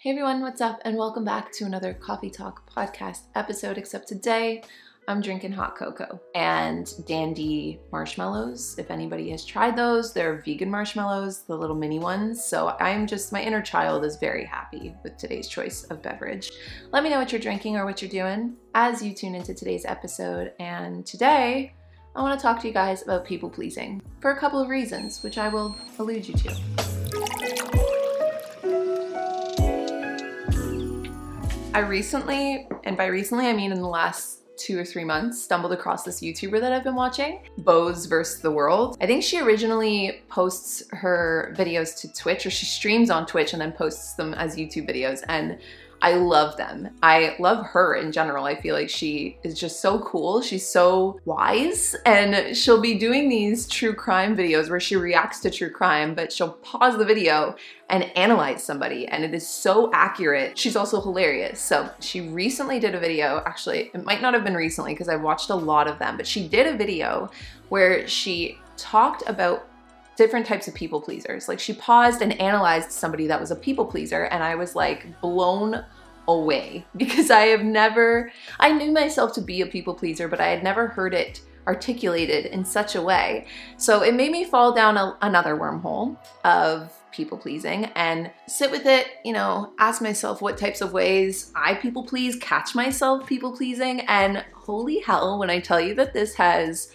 Hey everyone, what's up? And welcome back to another Coffee Talk podcast episode. Except today I'm drinking hot cocoa and dandy marshmallows. If anybody has tried those, they're vegan marshmallows, the little mini ones. So I'm just, my inner child is very happy with today's choice of beverage. Let me know what you're drinking or what you're doing as you tune into today's episode. And today, I want to talk to you guys about people pleasing for a couple of reasons, which I will allude you to. I recently, and by recently I mean in the last two or three months, stumbled across this YouTuber that I've been watching, Bows vs. the World. I think she originally posts her videos to Twitch, or she streams on Twitch and then posts them as YouTube videos. And I love them. I love her in general. I feel like she is just so cool. She's so wise and she'll be doing these true crime videos where she reacts to true crime, but she'll pause the video and analyze somebody and it is so accurate. She's also hilarious. So she recently did a video, actually it might not have been recently because I watched a lot of them, but she did a video where she talked about different types of people pleasers. Like she paused and analyzed somebody that was a people pleaser and I was like blown away because I have never, I knew myself to be a people pleaser, but I had never heard it articulated in such a way. So it made me fall down a, another wormhole of people pleasing and sit with it, you know, ask myself what types of ways I people please, catch myself people pleasing. And holy hell, when I tell you that this has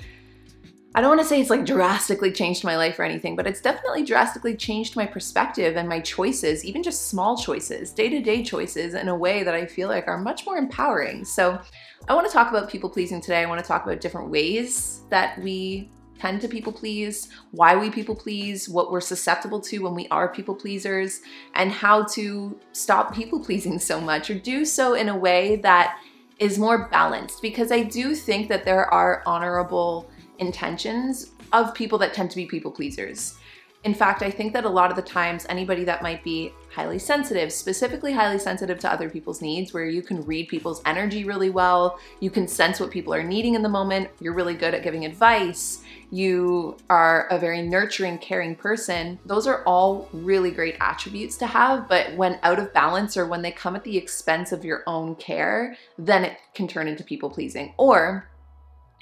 I don't want to say it's like drastically changed my life or anything, but it's definitely drastically changed my perspective and my choices, even just small choices, day to day choices, in a way that I feel like are much more empowering. So, I want to talk about people pleasing today. I want to talk about different ways that we tend to people please, why we people please, what we're susceptible to when we are people pleasers, and how to stop people pleasing so much or do so in a way that is more balanced. Because I do think that there are honorable intentions of people that tend to be people pleasers. In fact, I think that a lot of the times, anybody that might be highly sensitive, specifically highly sensitive to other people's needs, where you can read people's energy really well, you can sense what people are needing in the moment, you're really good at giving advice, you are a very nurturing, caring person, those are all really great attributes to have. But when out of balance or when they come at the expense of your own care, then it can turn into people pleasing. Or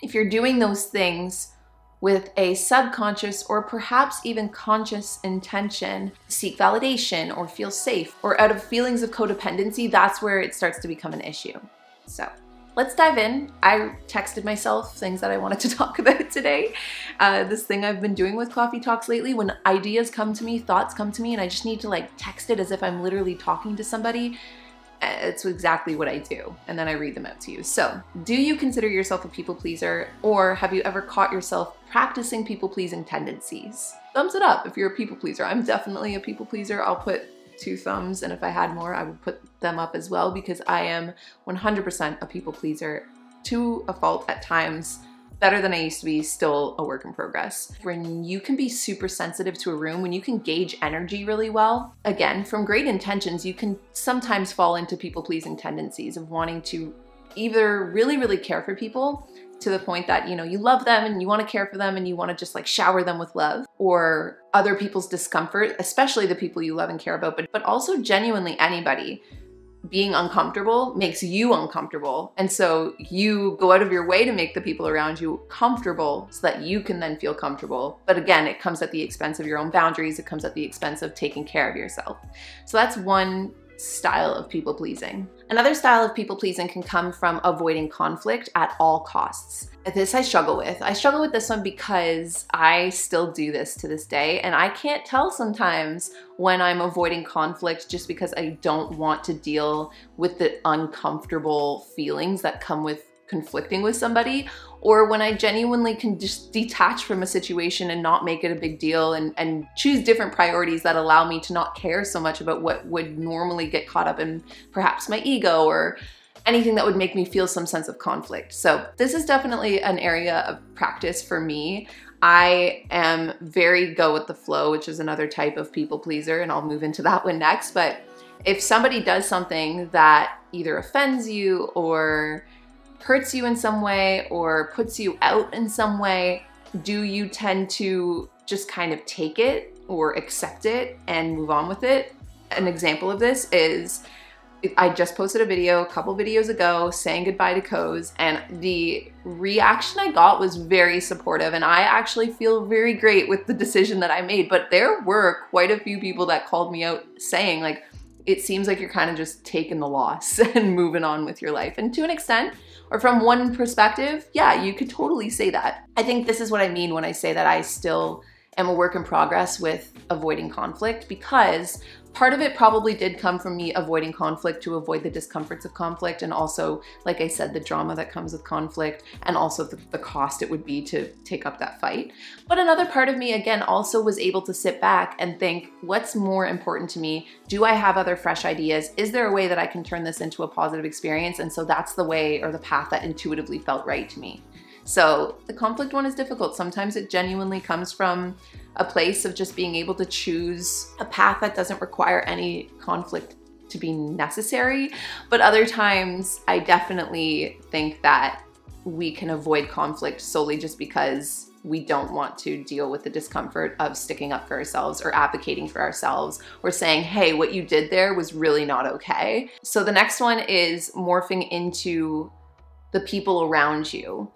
if you're doing those things with a subconscious or perhaps even conscious intention, seek validation or feel safe, or out of feelings of codependency, that's where it starts to become an issue. So, let's dive in. I texted myself things that I wanted to talk about today. Uh, this thing I've been doing with Coffee Talks lately, when ideas come to me, thoughts come to me, and I just need to like text it as if I'm literally talking to somebody it's exactly what I do. And then I read them out to you. So, do you consider yourself a people pleaser, or have you ever caught yourself practicing people pleasing tendencies? Thumbs it up if you're a people pleaser. I'm definitely a people pleaser. I'll put two thumbs, and if I had more, I would put them up as well because I am 100% a people pleaser to a fault at times better than I used to be, still a work in progress. When you can be super sensitive to a room, when you can gauge energy really well, again, from great intentions, you can sometimes fall into people pleasing tendencies of wanting to either really, really care for people to the point that you know you love them and you want to care for them and you want to just like shower them with love or other people's discomfort especially the people you love and care about but but also genuinely anybody being uncomfortable makes you uncomfortable. And so you go out of your way to make the people around you comfortable so that you can then feel comfortable. But again, it comes at the expense of your own boundaries, it comes at the expense of taking care of yourself. So that's one style of people pleasing. Another style of people pleasing can come from avoiding conflict at all costs. This I struggle with. I struggle with this one because I still do this to this day, and I can't tell sometimes when I'm avoiding conflict just because I don't want to deal with the uncomfortable feelings that come with conflicting with somebody or when I genuinely can just detach from a situation and not make it a big deal and, and choose different priorities that allow me to not care so much about what would normally get caught up in perhaps my ego or anything that would make me feel some sense of conflict. So, this is definitely an area of practice for me. I am very go with the flow, which is another type of people pleaser, and I'll move into that one next. But if somebody does something that either offends you or hurts you in some way or puts you out in some way, do you tend to just kind of take it or accept it and move on with it? An example of this is I just posted a video a couple videos ago saying goodbye to Koze, and the reaction I got was very supportive, and I actually feel very great with the decision that I made. But there were quite a few people that called me out saying, like, it seems like you're kind of just taking the loss and moving on with your life. And to an extent, or from one perspective, yeah, you could totally say that. I think this is what I mean when I say that I still am a work in progress with avoiding conflict because part of it probably did come from me avoiding conflict to avoid the discomforts of conflict and also like i said the drama that comes with conflict and also the, the, cost it would be to take up that fight. But another part of me again also was able to sit back and think what's more important to me? Do i have other fresh ideas? Is there a way that i can turn this into a positive experience? And so that's the way or the path that intuitively felt right to me so the conflict one is difficult. Sometimes it genuinely comes from a place of just being able to choose a path that doesn't require any conflict to be necessary. But other times, I definitely think that we can avoid conflict solely just because we don't want to deal with the discomfort of sticking up for ourselves or advocating for ourselves or saying, hey, what you did there was really not okay. So the next one is morphing into the people around you.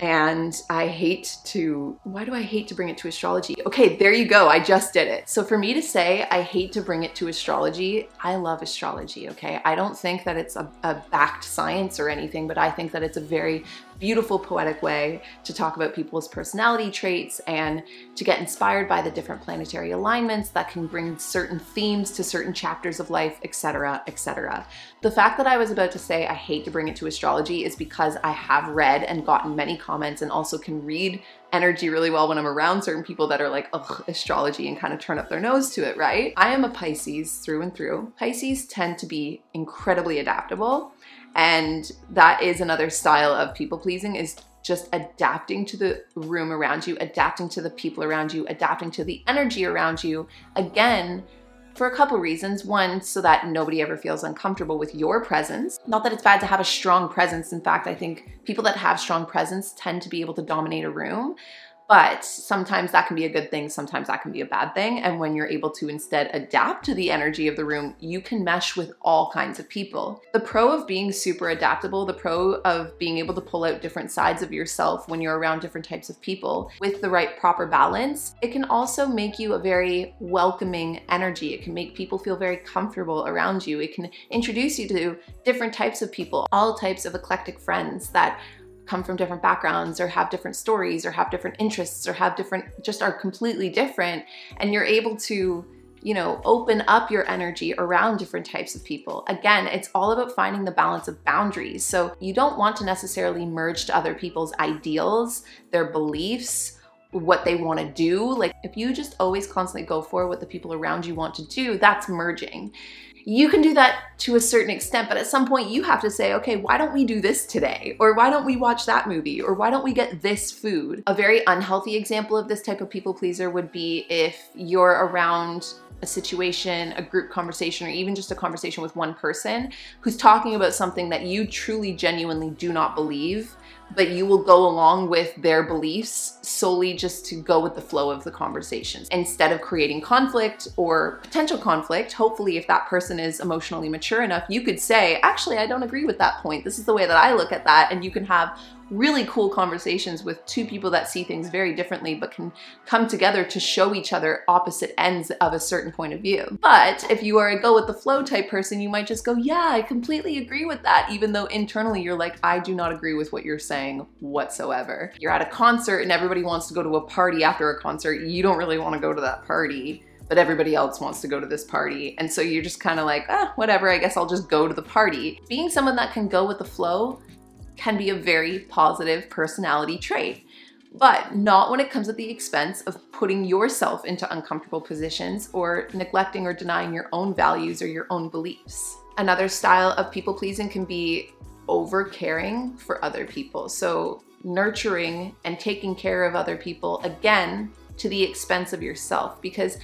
And I hate to, why do I hate to bring it to astrology? Okay, there you go. I just did it. So for me to say I hate to bring it to astrology, I love astrology, okay? I don't think that it's a, a backed science or anything, but I think that it's a very beautiful, poetic way to talk about people's personality traits and to get inspired by the different planetary alignments that can bring certain themes to certain chapters of life, etc., etc. The fact that I was about to say I hate to bring it to astrology is because I have read and gotten many comments and also can read energy really well when I'm around certain people that are like, ugh, astrology and kind of turn up their nose to it, right? I am a Pisces through and through. Pisces tend to be incredibly adaptable. And that is another style of people pleasing is just adapting to the room around you, adapting to the people around you, adapting to the energy around you. Again, for a couple reasons. One, so that nobody ever feels uncomfortable with your presence. Not that it's bad to have a strong presence. In fact, I think people that have strong presence tend to be able to dominate a room. But sometimes that can be a good thing, sometimes that can be a bad thing. And when you're able to instead adapt to the energy of the room, you can mesh with all kinds of people. The pro of being super adaptable, the pro of being able to pull out different sides of yourself when you're around different types of people with the right proper balance, it can also make you a very welcoming energy. It can make people feel very comfortable around you. It can introduce you to different types of people, all types of eclectic friends that come from different backgrounds or have different stories or have different interests or have different just are completely different. And you're able to you know open up your energy around different types of people. Again it's all about finding the balance of boundaries. So you don't want to necessarily merge to other people's ideals their beliefs what they want to do. Like if you just always constantly go for what the people around you want to do that's merging you can do that to a certain extent, but at some point you have to say, okay, why don't we do this today? Or why don't we watch that movie? Or why don't we get this food? A very unhealthy example of this type of people pleaser would be if you're around a situation, a group conversation, or even just a conversation with one person who's talking about something that you truly, genuinely do not believe but you will go along with their beliefs solely just to go with the flow of the conversations instead of creating conflict or potential conflict. Hopefully, if that person is emotionally mature enough, you could say, Actually, I don't agree with that point. This is the way that I look at that. And you can have really cool conversations with two people that see things very differently but can come together to show each other opposite ends of a certain point of view. But if you are a go with the flow type person, you might just go, Yeah, I completely agree with that, even though internally you're like, I do not agree with what you're saying whatsoever. You're at a concert and everybody wants to go to a party after a concert. You don't really want to go to that party but everybody else wants to go to this party. And so you're just kind of like, ah, whatever, I guess I'll just go to the party. Being someone that can go with the flow can be a very positive personality trait, but not when it comes at the expense of putting yourself into uncomfortable positions or neglecting or denying your own values or your own beliefs. Another style of people pleasing can be over caring for other people. So, nurturing and taking care of other people again to the expense of yourself because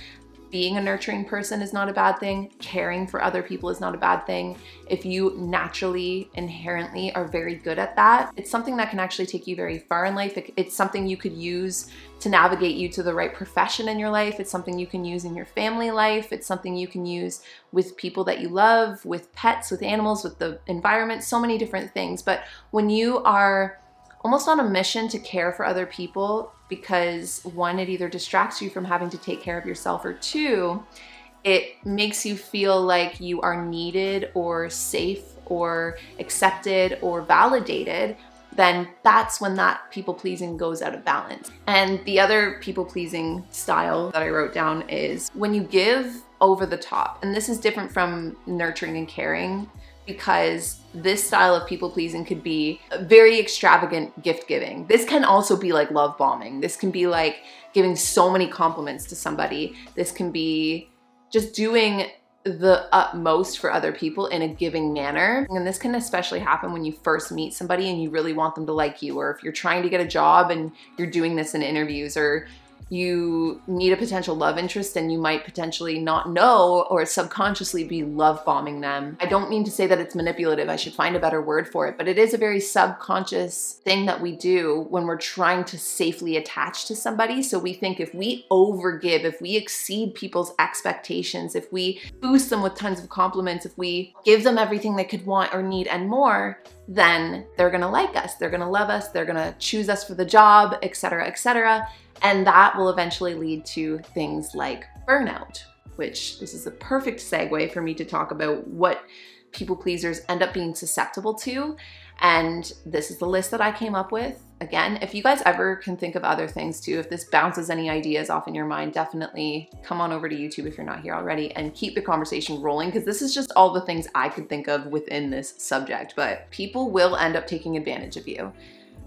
being a nurturing person is not a bad thing, caring for other people is not a bad thing. If you naturally, inherently are very good at that, it's something that can actually take you very far in life. It's something you could use to navigate you to the right profession in your life. It's something you can use in your family life. It's something you can use with people that you love, with pets, with animals, with the environment, so many different things. But when you are almost on a mission to care for other people because one, it either distracts you from having to take care of yourself, or two, it makes you feel like you are needed or safe or accepted or validated, then that's when that people pleasing goes out of balance. And the other people pleasing style that I wrote down is when you give over the top, and this is different from nurturing and caring because this style of people pleasing could be very extravagant gift giving. This can also be like love bombing. This can be like giving so many compliments to somebody. This can be just doing the utmost for other people in a giving manner. And this can especially happen when you first meet somebody and you really want them to like you, or if you're trying to get a job and you're doing this in interviews, or you meet a potential love interest and you might potentially not know or subconsciously be love bombing them. I don't mean to say that it's manipulative, I should find a better word for it, but it is a very subconscious thing that we do when we're trying to safely attach to somebody. So we think if we overgive, if we exceed people's expectations, if we boost them with tons of compliments, if we give them everything they could want or need and more, then they're gonna like us, they're gonna love us, they're gonna choose us for the job, etc., etc. And that will eventually lead to things like burnout, which this is a perfect segue for me to talk about what people pleasers end up being susceptible to. And this is the list that I came up with. Again, if you guys ever can think of other things too, if this bounces any ideas off in your mind, definitely come on over to YouTube if you're not here already and keep the conversation rolling because this is just all the things I could think of within this subject. But people will end up taking advantage of you.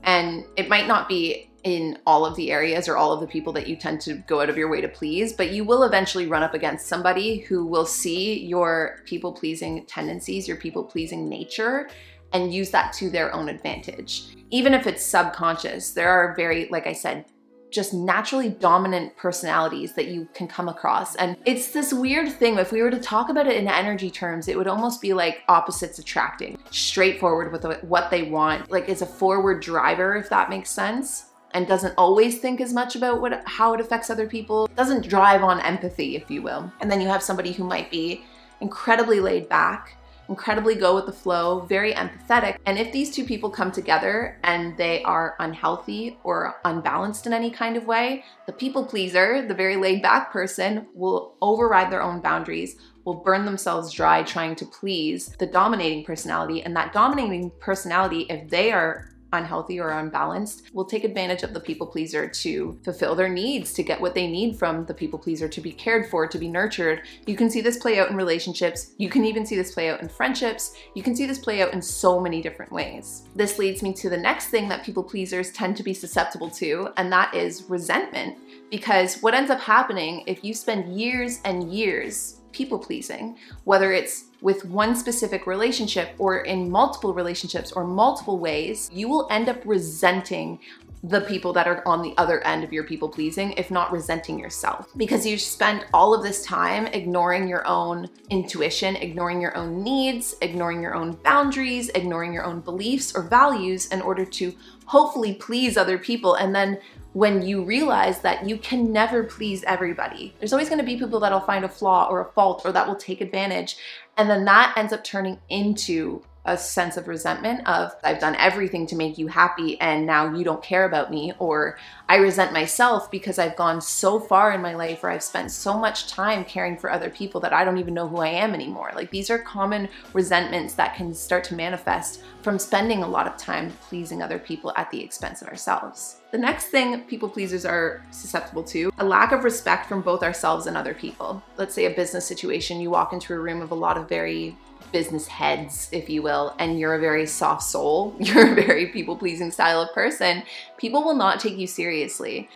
And it might not be in all of the areas or all of the people that you tend to go out of your way to please, but you will eventually run up against somebody who will see your people pleasing tendencies, your people pleasing nature, and use that to their own advantage. Even if it's subconscious, there are very, like I said, just naturally dominant personalities that you can come across. And it's this weird thing. If we were to talk about it in energy terms, it would almost be like opposites attracting, straightforward with what they want, like is a forward driver, if that makes sense and doesn't always think as much about what how it affects other people doesn't drive on empathy if you will. And then you have somebody who might be incredibly laid back incredibly go with the flow very empathetic. And if these two people come together and they are unhealthy or unbalanced in any kind of way the people pleaser the very laid back person will override their own boundaries will burn themselves dry trying to please the dominating personality. And that dominating personality if they are unhealthy or unbalanced will take advantage of the people pleaser to fulfill their needs, to get what they need from the people pleaser, to be cared for, to be nurtured. You can see this play out in relationships. You can even see this play out in friendships. You can see this play out in so many different ways. This leads me to the next thing that people pleasers tend to be susceptible to, and that is resentment. Because what ends up happening if you spend years and years people pleasing, whether it's with one specific relationship or in multiple relationships or multiple ways, you will end up resenting the people that are on the other end of your people pleasing, if not resenting yourself. Because you spend all of this time ignoring your own intuition, ignoring your own needs, ignoring your own boundaries, ignoring your own beliefs or values in order to hopefully please other people. And then when you realize that you can never please everybody. There's always to be people that'll find a flaw or a fault or that will take advantage. And then that ends up turning into a sense of resentment of I've done everything to make you happy and now you don't care about me or I resent myself because I've gone so far in my life or I've spent so much time caring for other people that I don't even know who I am anymore. Like these are common resentments that can start to manifest from spending a lot of time pleasing other people at the expense of ourselves. The next thing people pleasers are susceptible to, a lack of respect from both ourselves and other people. Let's say a business situation, you walk into a room of a lot of very business heads, if you will, and you're a very soft soul, you're a very people pleasing style of person, people will not take you seriously.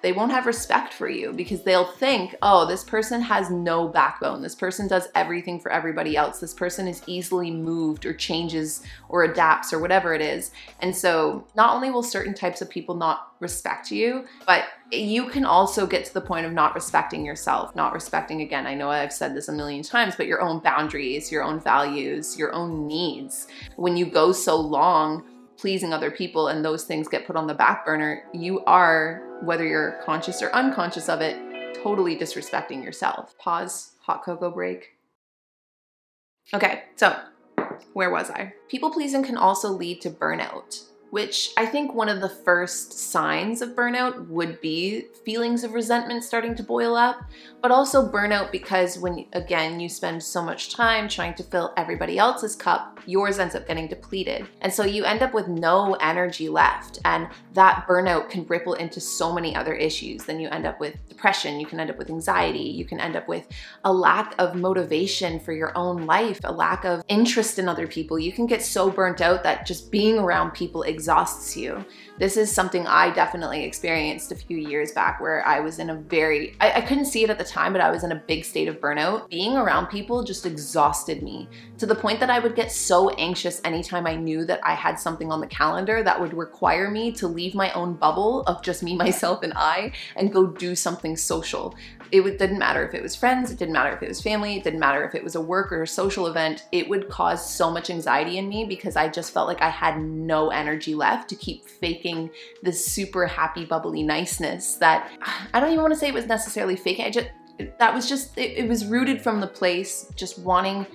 They won't have respect for you because they'll think, oh, this person has no backbone. This person does everything for everybody else. This person is easily moved or changes or adapts or whatever it is. And so not only will certain types of people not respect you. But you can also get to the point of not respecting yourself, not respecting, again, I know I've said this a million times, but your own boundaries, your own values, your own needs. When you go so long pleasing other people and those things get put on the back burner, you are, whether you're conscious or unconscious of it, totally disrespecting yourself. Pause, hot cocoa break. Okay, so where was I? People pleasing can also lead to burnout which I think one of the first signs of burnout would be feelings of resentment starting to boil up, but also burnout because when, again, you spend so much time trying to fill everybody else's cup, yours ends up getting depleted. And so you end up with no energy left. And that burnout can ripple into so many other issues. Then you end up with depression, you can end up with anxiety, you can end up with a lack of motivation for your own life, a lack of interest in other people. You can get so burnt out that just being around people exhausts you. This is something I definitely experienced a few years back where I was in a very, I, I, couldn't see it at the time, but I was in a big state of burnout. Being around people just exhausted me to the point that I would get so anxious anytime I knew that I had something on the calendar that would require me to leave my own bubble of just me, myself, and I and go do something social it didn't matter if it was friends, it didn't matter if it was family, it didn't matter if it was a work or a social event. It would cause so much anxiety in me because I just felt like I had no energy left to keep faking this super happy, bubbly niceness that I don't even want to say it was necessarily faking. I just, that was just, it, it was rooted from the place just wanting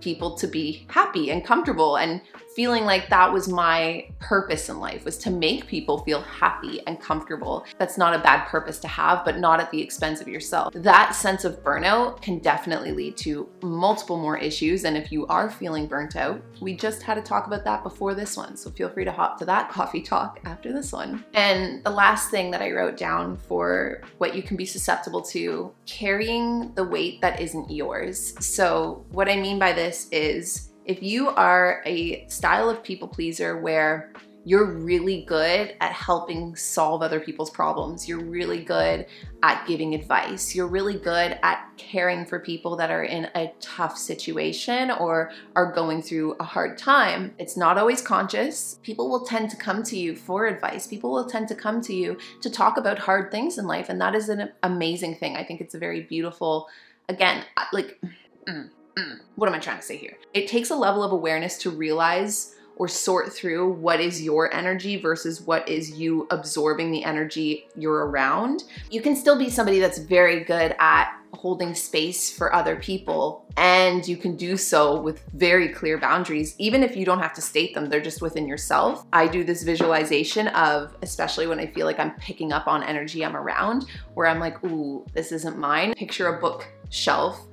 people to be happy and comfortable and feeling like that was my purpose in life was to make people feel happy and comfortable. That's not a bad purpose to have, but not at the expense of yourself. That sense of burnout can definitely lead to multiple more issues. And if you are feeling burnt out, we just had to talk about that before this one. So feel free to hop to that coffee talk after this one. And the last thing that I wrote down for what you can be susceptible to carrying the weight that isn't yours. So, what I mean by this is if you are a style of people pleaser where you're really good at helping solve other people's problems. You're really good at giving advice. You're really good at caring for people that are in a tough situation or are going through a hard time. It's not always conscious. People will tend to come to you for advice. People will tend to come to you to talk about hard things in life. And that is an amazing thing. I think it's a very beautiful, again, like, mm Mm, what am I trying to say here? It takes a level of awareness to realize or sort through what is your energy versus what is you absorbing the energy you're around. You can still be somebody that's very good at holding space for other people and you can do so with very clear boundaries even if you don't have to state them they're just within yourself i do this visualization of especially when i feel like i'm picking up on energy i'm around where i'm like ooh this isn't mine picture a bookshelf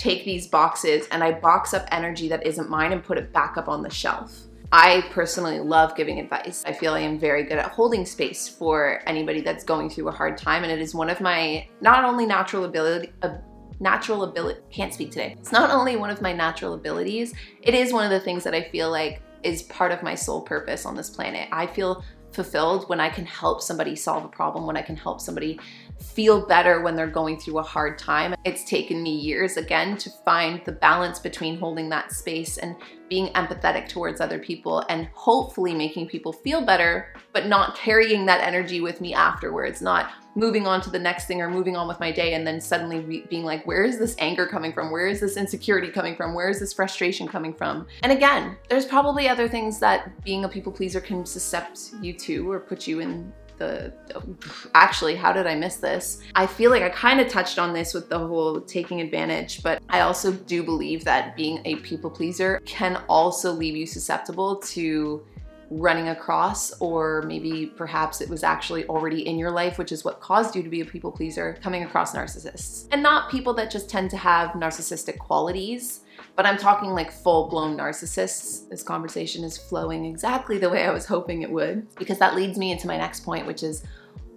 take these boxes and I box up energy that isn't mine and put it back up on the shelf. I personally love giving advice. I feel I am very good at holding space for anybody that's going through a hard time, and it is one of my not only natural ability. Uh, natural ability can't speak today it's not only one of my natural abilities it is one of the things that i feel like is part of my sole purpose on this planet i feel fulfilled when I can help somebody solve a problem, when I can help somebody feel better when they're going through a hard time. It's taken me years again to find the balance between holding that space and being empathetic towards other people and hopefully making people feel better, but not carrying that energy with me afterwards, not moving on to the next thing or moving on with my day and then suddenly re- being like, where is this anger coming from? Where is this insecurity coming from? Where is this frustration coming from? And again, there's probably other things that being a people pleaser can suscept you to or put you in the actually how did i miss this i feel like i kind of touched on this with the whole taking advantage but i also do believe that being a people pleaser can also leave you susceptible to running across, or maybe perhaps it was actually already in your life, which is what caused you to be a people pleaser, coming across narcissists. And not people that just tend to have narcissistic qualities, but I'm talking like full blown narcissists. This conversation is flowing exactly the way I was hoping it would, because that leads me into my next point, which is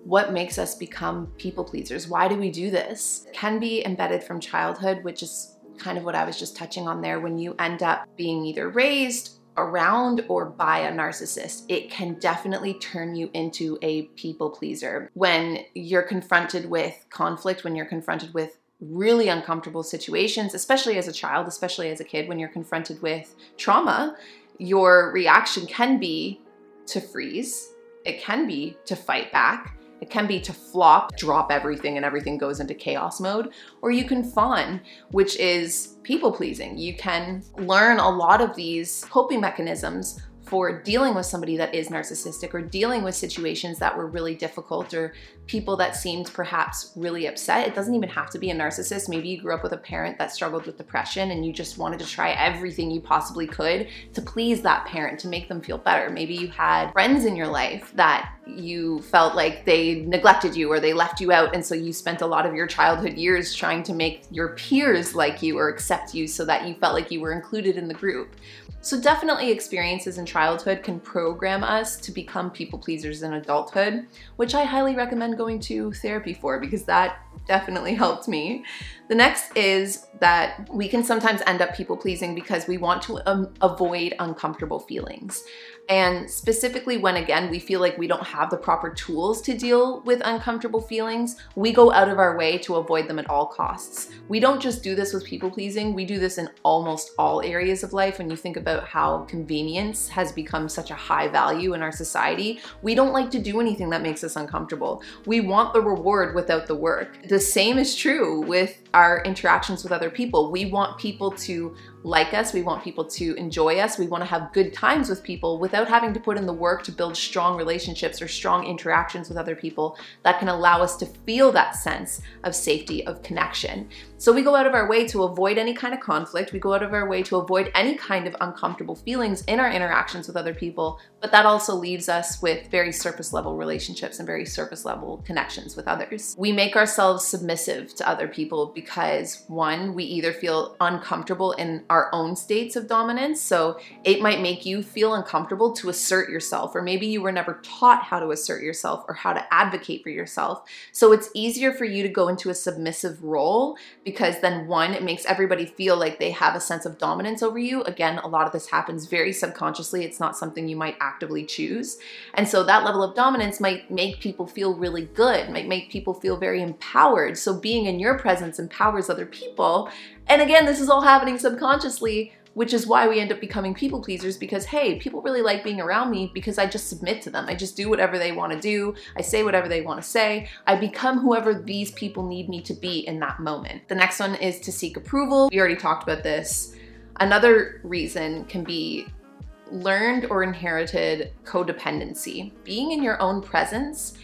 what makes us become people pleasers? Why do we do this? It can be embedded from childhood, which is kind of what I was just touching on there. When you end up being either raised around or by a narcissist, it can definitely turn you into a people pleaser. When you're confronted with conflict, when you're confronted with really uncomfortable situations, especially as a child, especially as a kid, when you're confronted with trauma, your reaction can be to freeze It can be to fight back. It can be to flop, drop everything, and everything goes into chaos mode. Or you can fawn, which is people pleasing. You can learn a lot of these coping mechanisms for dealing with somebody that is narcissistic or dealing with situations that were really difficult or people that seemed perhaps really upset. It doesn't even have to be a narcissist. Maybe you grew up with a parent that struggled with depression and you just wanted to try everything you possibly could to please that parent, to make them feel better. Maybe you had friends in your life that you felt like they neglected you or they left you out. And so you spent a lot of your childhood years trying to make your peers like you or accept you so that you felt like you were included in the group. So, definitely, experiences in childhood can program us to become people pleasers in adulthood, which I highly recommend going to therapy for because that definitely helped me. The next is that we can sometimes end up people pleasing because we want to um, avoid uncomfortable feelings. And specifically, when again we feel like we don't have the proper tools to deal with uncomfortable feelings, we go out of our way to avoid them at all costs. We don't just do this with people pleasing, we do this in almost all areas of life. When you think about how convenience has become such a high value in our society, we don't like to do anything that makes us uncomfortable. We want the reward without the work. The same is true with our interactions with other people. We want people to like us, we want people to enjoy us, we want to have good times with people without having to put in the work to build strong relationships or strong interactions with other people that can allow us to feel that sense of safety, of connection. So we go out of our way to avoid any kind of conflict, we go out of our way to avoid any kind of uncomfortable feelings in our interactions with other people, but that also leaves us with very surface level relationships and very surface level connections with others. We make ourselves submissive to other people because one, we either feel uncomfortable in our own states of dominance. So it might make you feel uncomfortable to assert yourself, or maybe you were never taught how to assert yourself or how to advocate for yourself. So it's easier for you to go into a submissive role because then one, it makes everybody feel like they have a sense of dominance over you. Again, a lot of this happens very subconsciously. It's not something you might actively choose. And so that level of dominance might make people feel really good, might make people feel very empowered. So being in your presence empowers other people and again, this is all happening subconsciously, which is why we end up becoming people pleasers because, hey, people really like being around me because I just submit to them. I just do whatever they want to do. I say whatever they want to say. I become whoever these people need me to be in that moment. The next one is to seek approval. We already talked about this. Another reason can be learned or inherited codependency. Being in your own presence,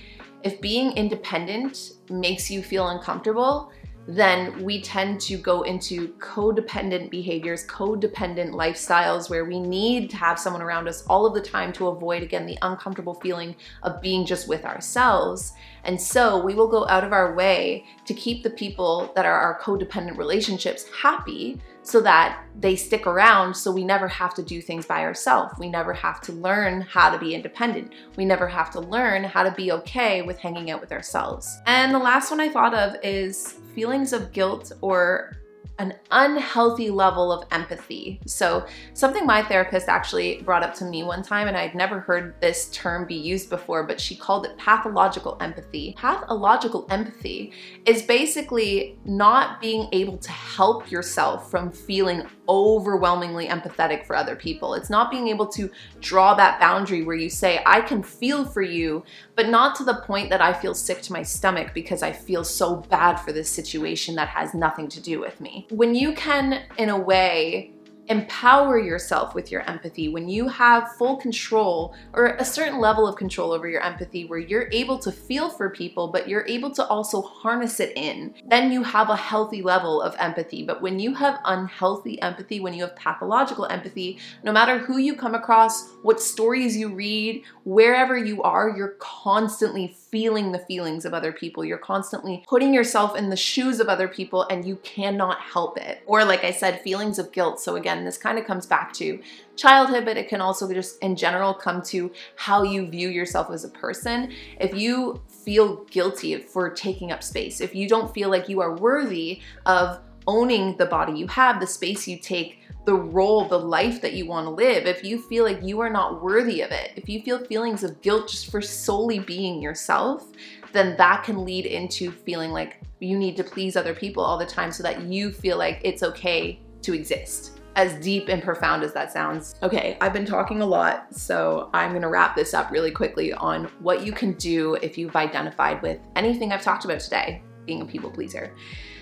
if being independent makes you feel uncomfortable, then we tend to go into codependent behaviors, codependent lifestyles where we need to have someone around us all of the time to avoid, again, the uncomfortable feeling of being just with ourselves. And so we will go out of our way to keep the people that are our codependent relationships happy so that they stick around so we never have to do things by ourselves. We never have to learn how to be independent. We never have to learn how to be okay with hanging out with ourselves. And the last one I thought of is feelings of guilt or an unhealthy level of empathy. So, something my therapist actually brought up to me one time, and I'd never heard this term be used before, but she called it pathological empathy. Pathological empathy is basically not being able to help yourself from feeling overwhelmingly empathetic for other people. It's not being able to draw that boundary where you say, I can feel for you, but not to the point that I feel sick to my stomach because I feel so bad for this situation that has nothing to do with me. When you can, in a way, empower yourself with your empathy, when you have full control or a certain level of control over your empathy where you're able to feel for people, but you're able to also harness it in, then you have a healthy level of empathy. But when you have unhealthy empathy, when you have pathological empathy, no matter who you come across, what stories you read, wherever you are, you're constantly feeling the feelings of other people. You're constantly putting yourself in the shoes of other people and you cannot help it. Or, like I said, feelings of guilt. So, again, this kind of comes back to childhood, but it can also just in general come to how you view yourself as a person. If you feel guilty for taking up space, if you don't feel like you are worthy of owning the body you have, the space you take, the role, the life that you want to live, if you feel like you are not worthy of it, if you feel feelings of guilt just for solely being yourself, then that can lead into feeling like you need to please other people all the time so that you feel like it's okay to exist. as deep and profound as that sounds. Okay, I've been talking a lot, so I'm gonna wrap this up really quickly on what you can do if you've identified with anything I've talked about today, being a people pleaser.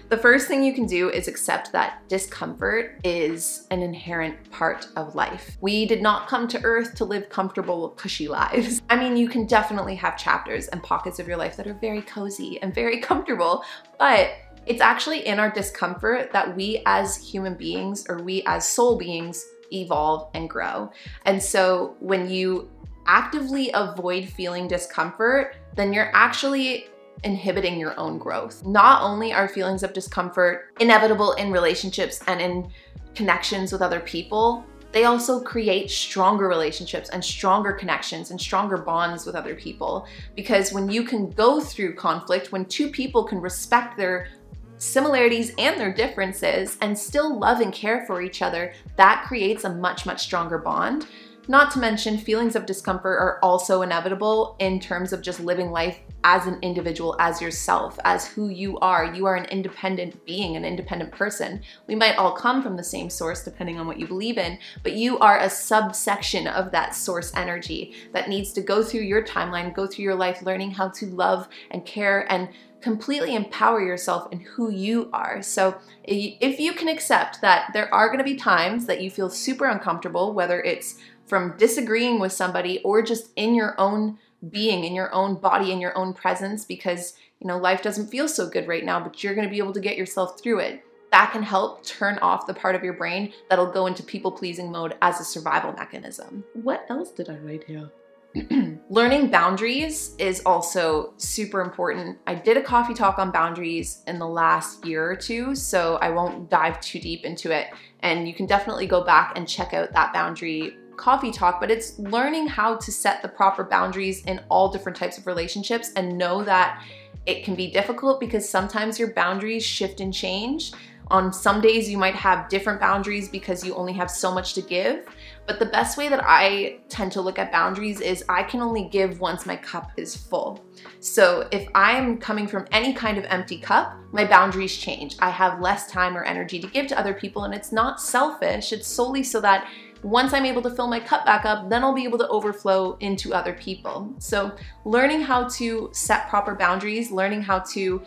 The first thing you can do is accept that discomfort is an inherent part of life. We did not come to earth to live comfortable, cushy lives. I mean, you can definitely have chapters and pockets of your life that are very cozy and very comfortable, but it's actually in our discomfort that we as human beings or we as soul beings evolve and grow. And so when you actively avoid feeling discomfort, then you're actually inhibiting your own growth. Not only are feelings of discomfort inevitable in relationships and in connections with other people, they also create stronger relationships and stronger connections and stronger bonds with other people. Because when you can go through conflict, when two people can respect their similarities and their differences and still love and care for each other, that creates a much, much stronger bond. Not to mention, feelings of discomfort are also inevitable in terms of just living life as an individual, as yourself, as who you are. You are an independent being, an independent person. We might all come from the same source depending on what you believe in, but you are a subsection of that source energy that needs to go through your timeline, go through your life, learning how to love and care and completely empower yourself in who you are. So, if you can accept that there are going to be times that you feel super uncomfortable, whether it's from disagreeing with somebody or just in your own being, in your own body, in your own presence, because you know life doesn't feel so good right now, but you're going to be able to get yourself through it. That can help turn off the part of your brain that'll go into people pleasing mode as a survival mechanism. What else did I write here? Learning boundaries is also super important. I did a coffee talk on boundaries in the last year or two, so I won't dive too deep into it. And you can definitely go back and check out that boundary coffee talk, but it's learning how to set the proper boundaries in all different types of relationships and know that it can be difficult because sometimes your boundaries shift and change. On some days, you might have different boundaries because you only have so much to give. But the best way that I tend to look at boundaries is I can only give once my cup is full. So if I'm coming from any kind of empty cup, my boundaries change. I have less time or energy to give to other people, and it's not selfish, it's solely so that once I'm able to fill my cup back up, then I'll be able to overflow into other people. So, learning how to set proper boundaries, learning how to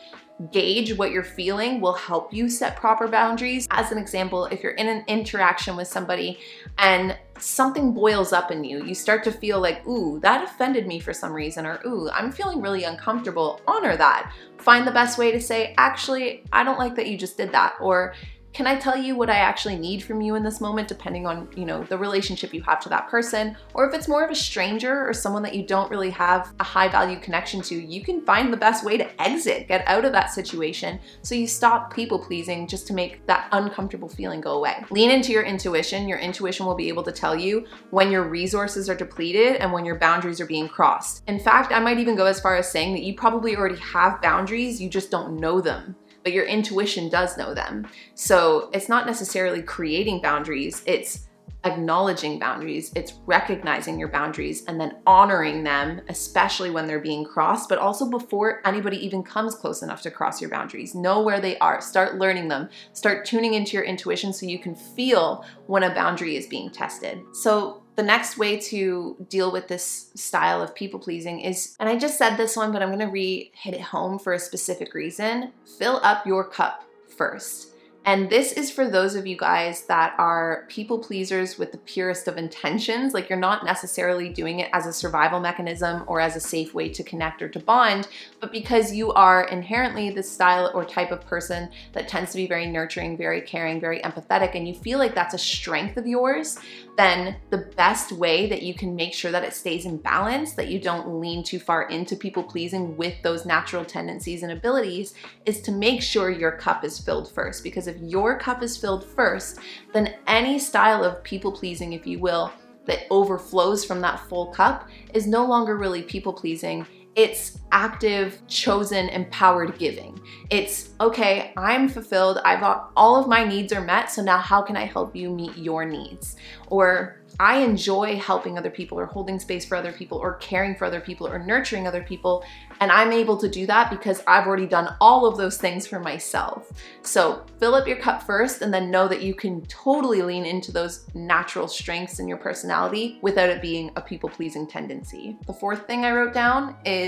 gauge what you're feeling will help you set proper boundaries. As an example, if you're in an interaction with somebody and something boils up in you, you start to feel like, ooh, that offended me for some reason, or ooh, I'm feeling really uncomfortable, honor that. Find the best way to say, actually, I don't like that you just did that, or can I tell you what I actually need from you in this moment depending on, you know, the relationship you have to that person or if it's more of a stranger or someone that you don't really have a high value connection to, you can find the best way to exit, get out of that situation so you stop people pleasing just to make that uncomfortable feeling go away. Lean into your intuition. Your intuition will be able to tell you when your resources are depleted and when your boundaries are being crossed. In fact, I might even go as far as saying that you probably already have boundaries, you just don't know them but your intuition does know them. So it's not necessarily creating boundaries, it's acknowledging boundaries, it's recognizing your boundaries and then honoring them, especially when they're being crossed, but also before anybody even comes close enough to cross your boundaries. Know where they are, start learning them, start tuning into your intuition so you can feel when a boundary is being tested. So the next way to deal with this style of people pleasing is, and I just said this one, but I'm gonna re hit it home for a specific reason fill up your cup first. And this is for those of you guys that are people pleasers with the purest of intentions. Like you're not necessarily doing it as a survival mechanism or as a safe way to connect or to bond, but because you are inherently the style or type of person that tends to be very nurturing, very caring, very empathetic, and you feel like that's a strength of yours, then the best way that you can make sure that it stays in balance, that you don't lean too far into people pleasing with those natural tendencies and abilities, is to make sure your cup is filled first. Because if your cup is filled first, then any style of people pleasing, if you will, that overflows from that full cup is no longer really people pleasing. It's active, chosen, empowered giving. It's okay, I'm fulfilled. I've got all of my needs are met. So now how can I help you meet your needs? Or I enjoy helping other people or holding space for other people or caring for other people or nurturing other people. And I'm able to do that because I've already done all of those things for myself. So fill up your cup first and then know that you can totally lean into those natural strengths in your personality without it being a people pleasing tendency. The fourth thing I wrote down is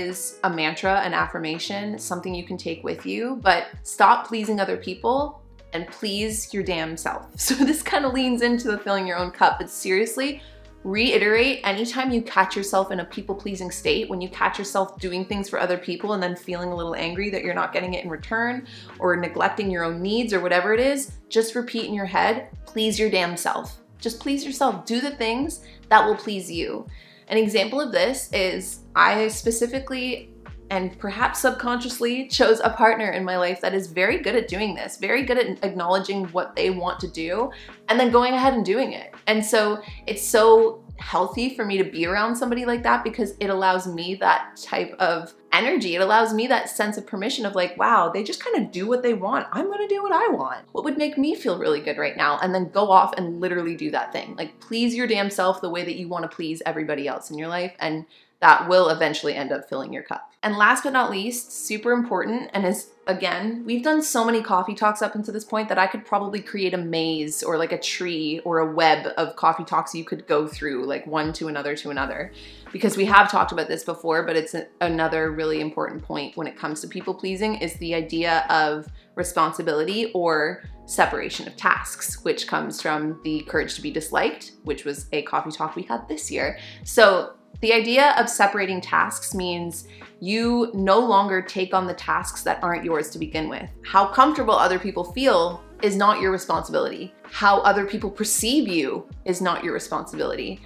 a mantra, an affirmation, something you can take with you, but stop pleasing other people and please your damn self. So this kind of leans into the filling your own cup, but seriously, reiterate anytime you catch yourself in a people pleasing state, when you catch yourself doing things for other people and then feeling a little angry that you're not getting it in return or neglecting your own needs or whatever it is, just repeat in your head, please your damn self. Just please yourself. Do the things that will please you. An example of this is I specifically and perhaps subconsciously chose a partner in my life that is very good at doing this, very good at acknowledging what they want to do and then going ahead and doing it. And so it's so healthy for me to be around somebody like that because it allows me that type of energy. It allows me that sense of permission of like, wow, they just kind of do what they want. I'm going to do what I want. What would make me feel really good right now? And then go off and literally do that thing. Like, please your damn self the way that you want to please everybody else in your life. And that will eventually end up filling your cup. And last but not least, super important, and is again, we've done so many coffee talks up until this point that I could probably create a maze or like a tree or a web of coffee talks you could go through, like one to another to another. Because we have talked about this before, but it's another really important point when it comes to people pleasing is the idea of responsibility or separation of tasks, which comes from the courage to be disliked, which was a coffee talk we had this year. So the idea of separating tasks means you no longer take on the tasks that aren't yours to begin with. How comfortable other people feel is not your responsibility. How other people perceive you is not your responsibility.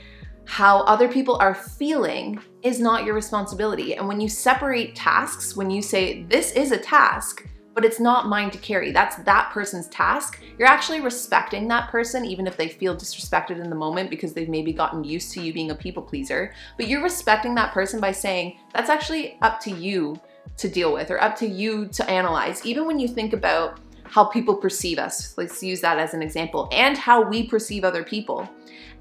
How other people are feeling is not your responsibility. And when you separate tasks, when you say, this is a task, but it's not mine to carry. That's that person's task. You're actually respecting that person, even if they feel disrespected in the moment because they've maybe gotten used to you being a people pleaser. But you're respecting that person by saying, that's actually up to you to deal with or up to you to analyze. Even when you think about how people perceive us, let's use that as an example, and how we perceive other people.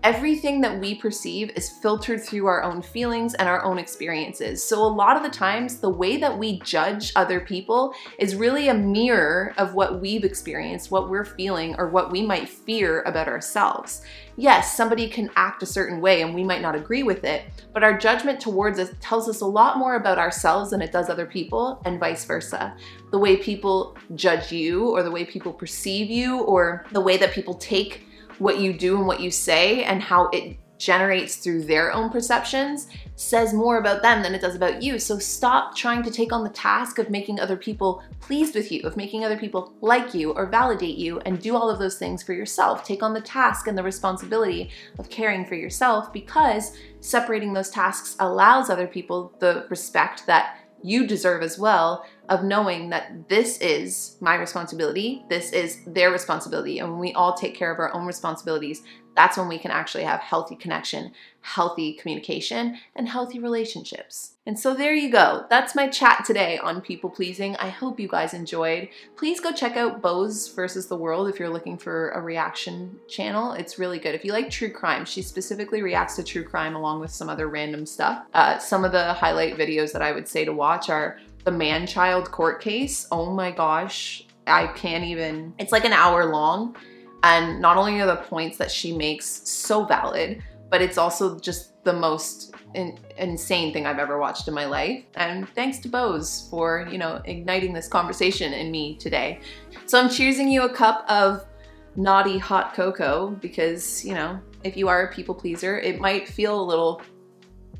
Everything that we perceive is filtered through our own feelings and our own experiences. So, a lot of the times, the way that we judge other people is really a mirror of what we've experienced, what we're feeling, or what we might fear about ourselves. Yes, somebody can act a certain way and we might not agree with it, but our judgment towards us tells us a lot more about ourselves than it does other people, and vice versa. The way people judge you, or the way people perceive you, or the way that people take what you do and what you say and how it generates through their own perceptions says more about them than it does about you. So stop trying to take on the task of making other people pleased with you, of making other people like you or validate you, and do all of those things for yourself. Take on the task and the responsibility of caring for yourself because separating those tasks allows other people the respect that you deserve as well of knowing that this is my responsibility, this is their responsibility. And when we all take care of our own responsibilities, that's when we can actually have healthy connection, healthy communication, and healthy relationships. And so there you go. That's my chat today on people pleasing. I hope you guys enjoyed. Please go check out Bose versus the World if you're looking for a reaction channel. It's really good. If you like true crime, she specifically reacts to true crime along with some other random stuff. Uh, some of the highlight videos that I would say to watch are the man child court case. Oh my gosh. I can't even, it's like an hour long and not only are the points that she makes so valid, but it's also just the most in, insane thing I've ever watched in my life. And thanks to Bose for, you know, igniting this conversation in me today. So I'm choosing you a cup of naughty hot cocoa because, you know, if you are a people pleaser, it might feel a little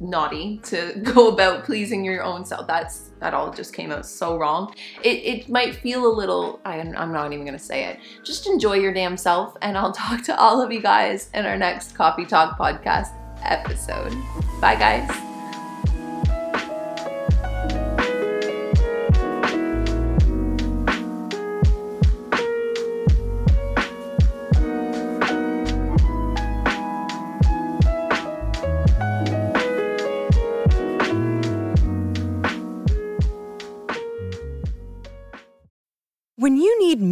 naughty to go about pleasing your own self. That's that all just came out so wrong. It, it might feel a little, I, I'm not even gonna say it. Just enjoy your damn self, and I'll talk to all of you guys in our next Coffee Talk podcast episode. Bye, guys.